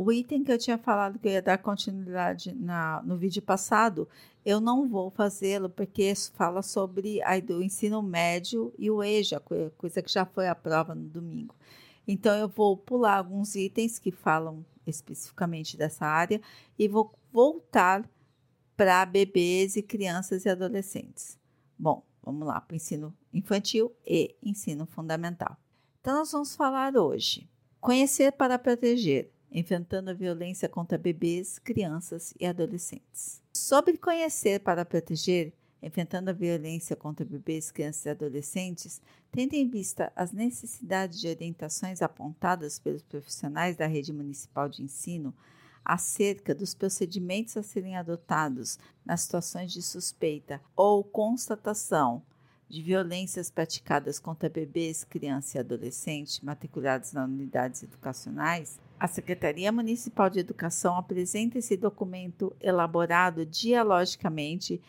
O item que eu tinha falado que eu ia dar continuidade na, no vídeo passado, eu não vou fazê-lo porque fala sobre a, o ensino médio e o EJA, coisa que já foi a prova no domingo. Então, eu vou pular alguns itens que falam especificamente dessa área e vou voltar para bebês e crianças e adolescentes. Bom, vamos lá para o ensino infantil e ensino fundamental. Então, nós vamos falar hoje. Conhecer para proteger enfrentando a violência contra bebês, crianças e adolescentes. Sobre conhecer para proteger, enfrentando a violência contra bebês, crianças e adolescentes, tendo em vista as necessidades de orientações apontadas pelos profissionais da rede municipal de ensino acerca dos procedimentos a serem adotados nas situações de suspeita ou constatação de violências praticadas contra bebês, crianças e adolescentes matriculados nas unidades educacionais, a Secretaria Municipal de Educação apresenta esse documento elaborado dialogicamente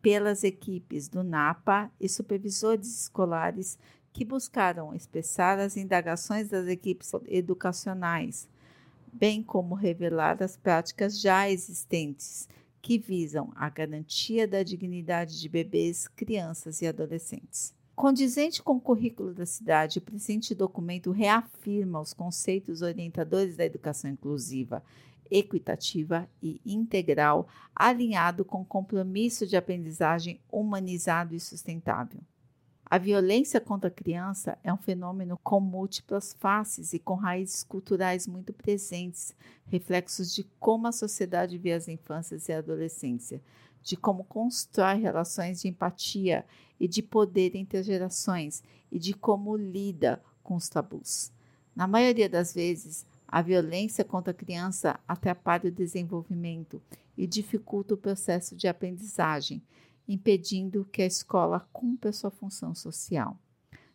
pelas equipes do NAPA e supervisores escolares que buscaram expressar as indagações das equipes educacionais, bem como revelar as práticas já existentes que visam a garantia da dignidade de bebês, crianças e adolescentes. Condizente com o currículo da cidade, o presente documento reafirma os conceitos orientadores da educação inclusiva, equitativa e integral, alinhado com o compromisso de aprendizagem humanizado e sustentável. A violência contra a criança é um fenômeno com múltiplas faces e com raízes culturais muito presentes, reflexos de como a sociedade vê as infâncias e a adolescência, de como constrói relações de empatia e de poder entre as gerações e de como lida com os tabus. Na maioria das vezes, a violência contra a criança atrapalha o desenvolvimento e dificulta o processo de aprendizagem, impedindo que a escola cumpra sua função social.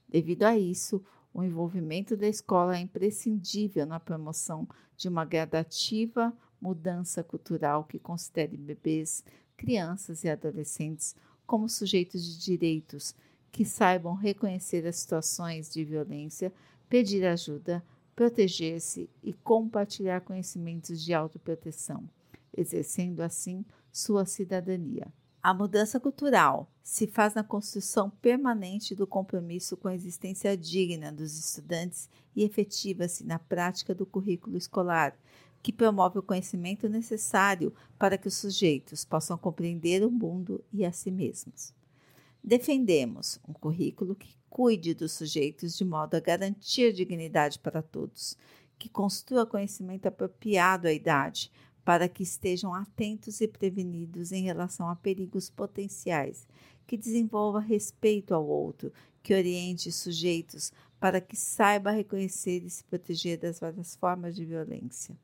Devido a isso, o envolvimento da escola é imprescindível na promoção de uma gradativa mudança cultural que considere bebês, crianças e adolescentes como sujeitos de direitos, que saibam reconhecer as situações de violência, pedir ajuda, proteger-se e compartilhar conhecimentos de autoproteção, exercendo assim sua cidadania. A mudança cultural se faz na construção permanente do compromisso com a existência digna dos estudantes e efetiva-se na prática do currículo escolar, que promove o conhecimento necessário para que os sujeitos possam compreender o mundo e a si mesmos. Defendemos um currículo que cuide dos sujeitos de modo a garantir dignidade para todos, que construa conhecimento apropriado à idade, para que estejam atentos e prevenidos em relação a perigos potenciais, que desenvolva respeito ao outro, que oriente sujeitos para que saiba reconhecer e se proteger das várias formas de violência.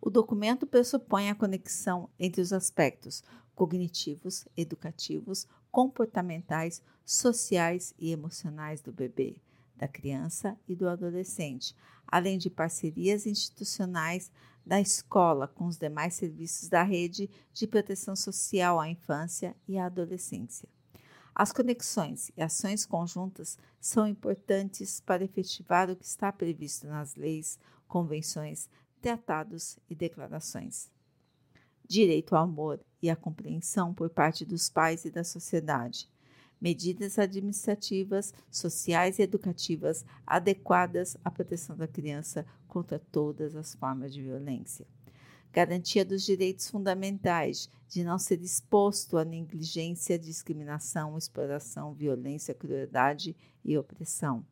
O documento pressupõe a conexão entre os aspectos cognitivos, educativos, comportamentais, sociais e emocionais do bebê, da criança e do adolescente, além de parcerias institucionais da escola com os demais serviços da rede de proteção social à infância e à adolescência. As conexões e ações conjuntas são importantes para efetivar o que está previsto nas leis, convenções, tratados e declarações. Direito ao amor e à compreensão por parte dos pais e da sociedade medidas administrativas, sociais e educativas adequadas à proteção da criança contra todas as formas de violência. Garantia dos direitos fundamentais de não ser exposto à negligência, discriminação, exploração, violência, crueldade e opressão.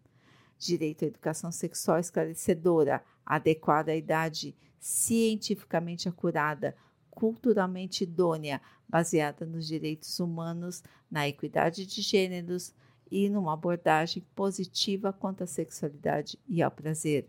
Direito à educação sexual esclarecedora, adequada à idade, cientificamente acurada, culturalmente idônea, baseada nos direitos humanos, na equidade de gêneros e numa abordagem positiva quanto à sexualidade e ao prazer.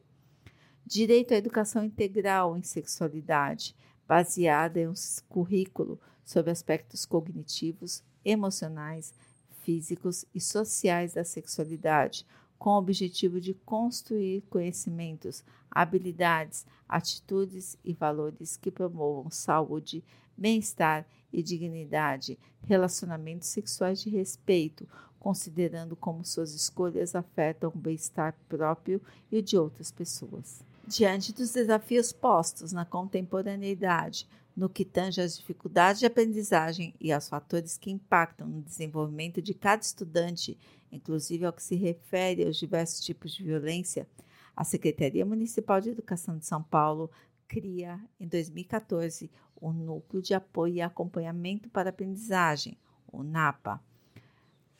Direito à educação integral em sexualidade, baseada em um currículo sobre aspectos cognitivos, emocionais, físicos e sociais da sexualidade, com o objetivo de construir conhecimentos, habilidades, atitudes e valores que promovam saúde, bem-estar e dignidade, relacionamentos sexuais de respeito, considerando como suas escolhas afetam o bem-estar próprio e de outras pessoas. Diante dos desafios postos na contemporaneidade, no que tange às dificuldades de aprendizagem e aos fatores que impactam no desenvolvimento de cada estudante, inclusive ao que se refere aos diversos tipos de violência, a Secretaria Municipal de Educação de São Paulo cria, em 2014, o Núcleo de Apoio e Acompanhamento para a Aprendizagem, o NAPA,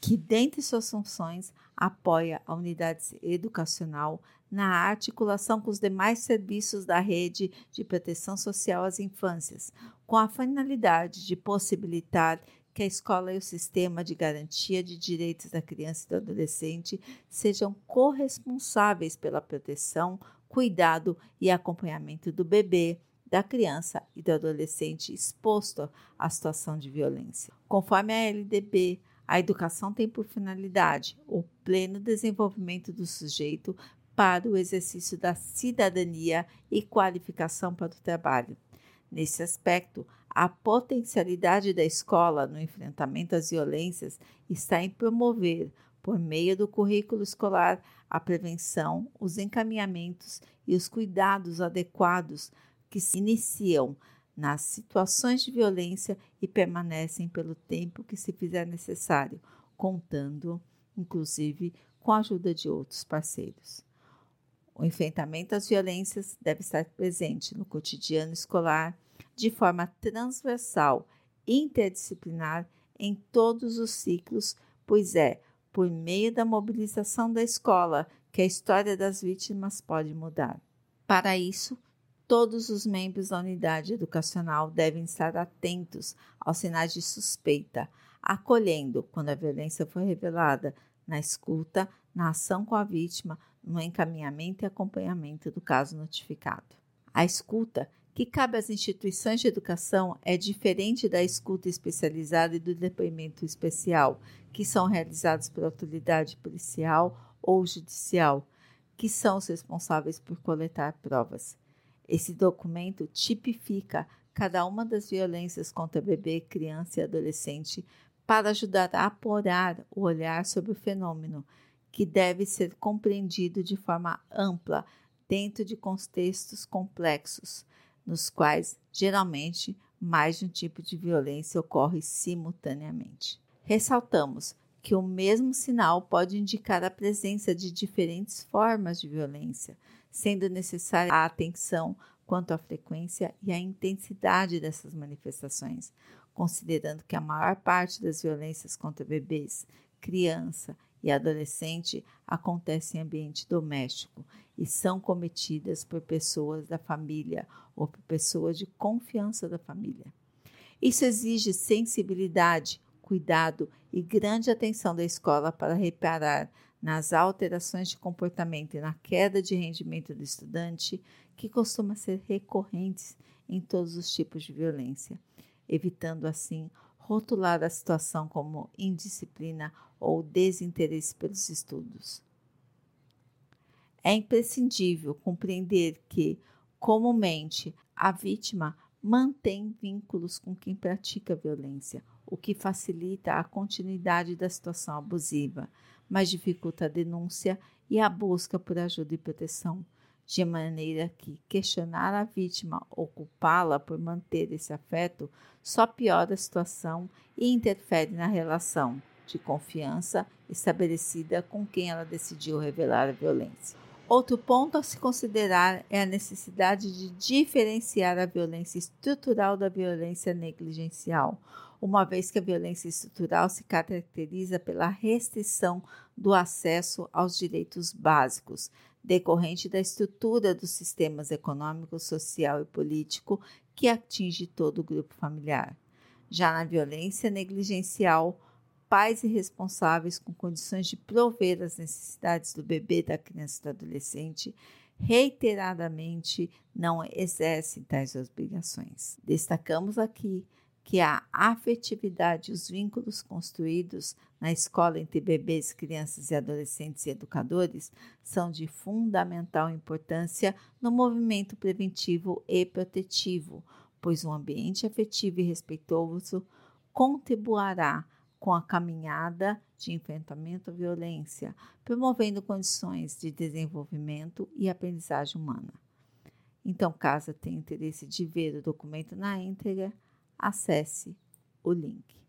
que, dentre suas funções, apoia a unidade educacional na articulação com os demais serviços da rede de proteção social às infâncias, com a finalidade de possibilitar que a escola e o sistema de garantia de direitos da criança e do adolescente sejam corresponsáveis pela proteção, cuidado e acompanhamento do bebê, da criança e do adolescente exposto à situação de violência. Conforme a LDB, a educação tem por finalidade o pleno desenvolvimento do sujeito para o exercício da cidadania e qualificação para o trabalho. Nesse aspecto, a potencialidade da escola no enfrentamento às violências está em promover, por meio do currículo escolar, a prevenção, os encaminhamentos e os cuidados adequados que se iniciam nas situações de violência e permanecem pelo tempo que se fizer necessário, contando, inclusive, com a ajuda de outros parceiros. O enfrentamento às violências deve estar presente no cotidiano escolar de forma transversal, interdisciplinar em todos os ciclos, pois é por meio da mobilização da escola que a história das vítimas pode mudar. Para isso, Todos os membros da unidade educacional devem estar atentos aos sinais de suspeita, acolhendo quando a violência for revelada, na escuta, na ação com a vítima, no encaminhamento e acompanhamento do caso notificado. A escuta, que cabe às instituições de educação, é diferente da escuta especializada e do depoimento especial, que são realizados por autoridade policial ou judicial, que são os responsáveis por coletar provas. Esse documento tipifica cada uma das violências contra bebê, criança e adolescente para ajudar a apurar o olhar sobre o fenômeno, que deve ser compreendido de forma ampla dentro de contextos complexos, nos quais geralmente mais de um tipo de violência ocorre simultaneamente. Ressaltamos que o mesmo sinal pode indicar a presença de diferentes formas de violência, sendo necessária a atenção quanto à frequência e à intensidade dessas manifestações, considerando que a maior parte das violências contra bebês, criança e adolescente acontece em ambiente doméstico e são cometidas por pessoas da família ou por pessoas de confiança da família. Isso exige sensibilidade, cuidado e grande atenção da escola para reparar nas alterações de comportamento e na queda de rendimento do estudante, que costuma ser recorrentes em todos os tipos de violência, evitando assim rotular a situação como indisciplina ou desinteresse pelos estudos. É imprescindível compreender que, comumente, a vítima mantém vínculos com quem pratica violência, o que facilita a continuidade da situação abusiva, mas dificulta a denúncia e a busca por ajuda e proteção, de maneira que questionar a vítima ou culpá-la por manter esse afeto só piora a situação e interfere na relação de confiança estabelecida com quem ela decidiu revelar a violência. Outro ponto a se considerar é a necessidade de diferenciar a violência estrutural da violência negligencial, uma vez que a violência estrutural se caracteriza pela restrição do acesso aos direitos básicos, decorrente da estrutura dos sistemas econômico, social e político que atinge todo o grupo familiar. Já na violência negligencial, pais irresponsáveis com condições de prover as necessidades do bebê, da criança e do adolescente reiteradamente não exercem tais obrigações. Destacamos aqui que a afetividade e os vínculos construídos na escola entre bebês, crianças e adolescentes e educadores são de fundamental importância no movimento preventivo e protetivo, pois um ambiente afetivo e respeitoso contribuirá com a caminhada de enfrentamento à violência, promovendo condições de desenvolvimento e aprendizagem humana. Então, caso tenha interesse de ver o documento na íntegra, acesse o link.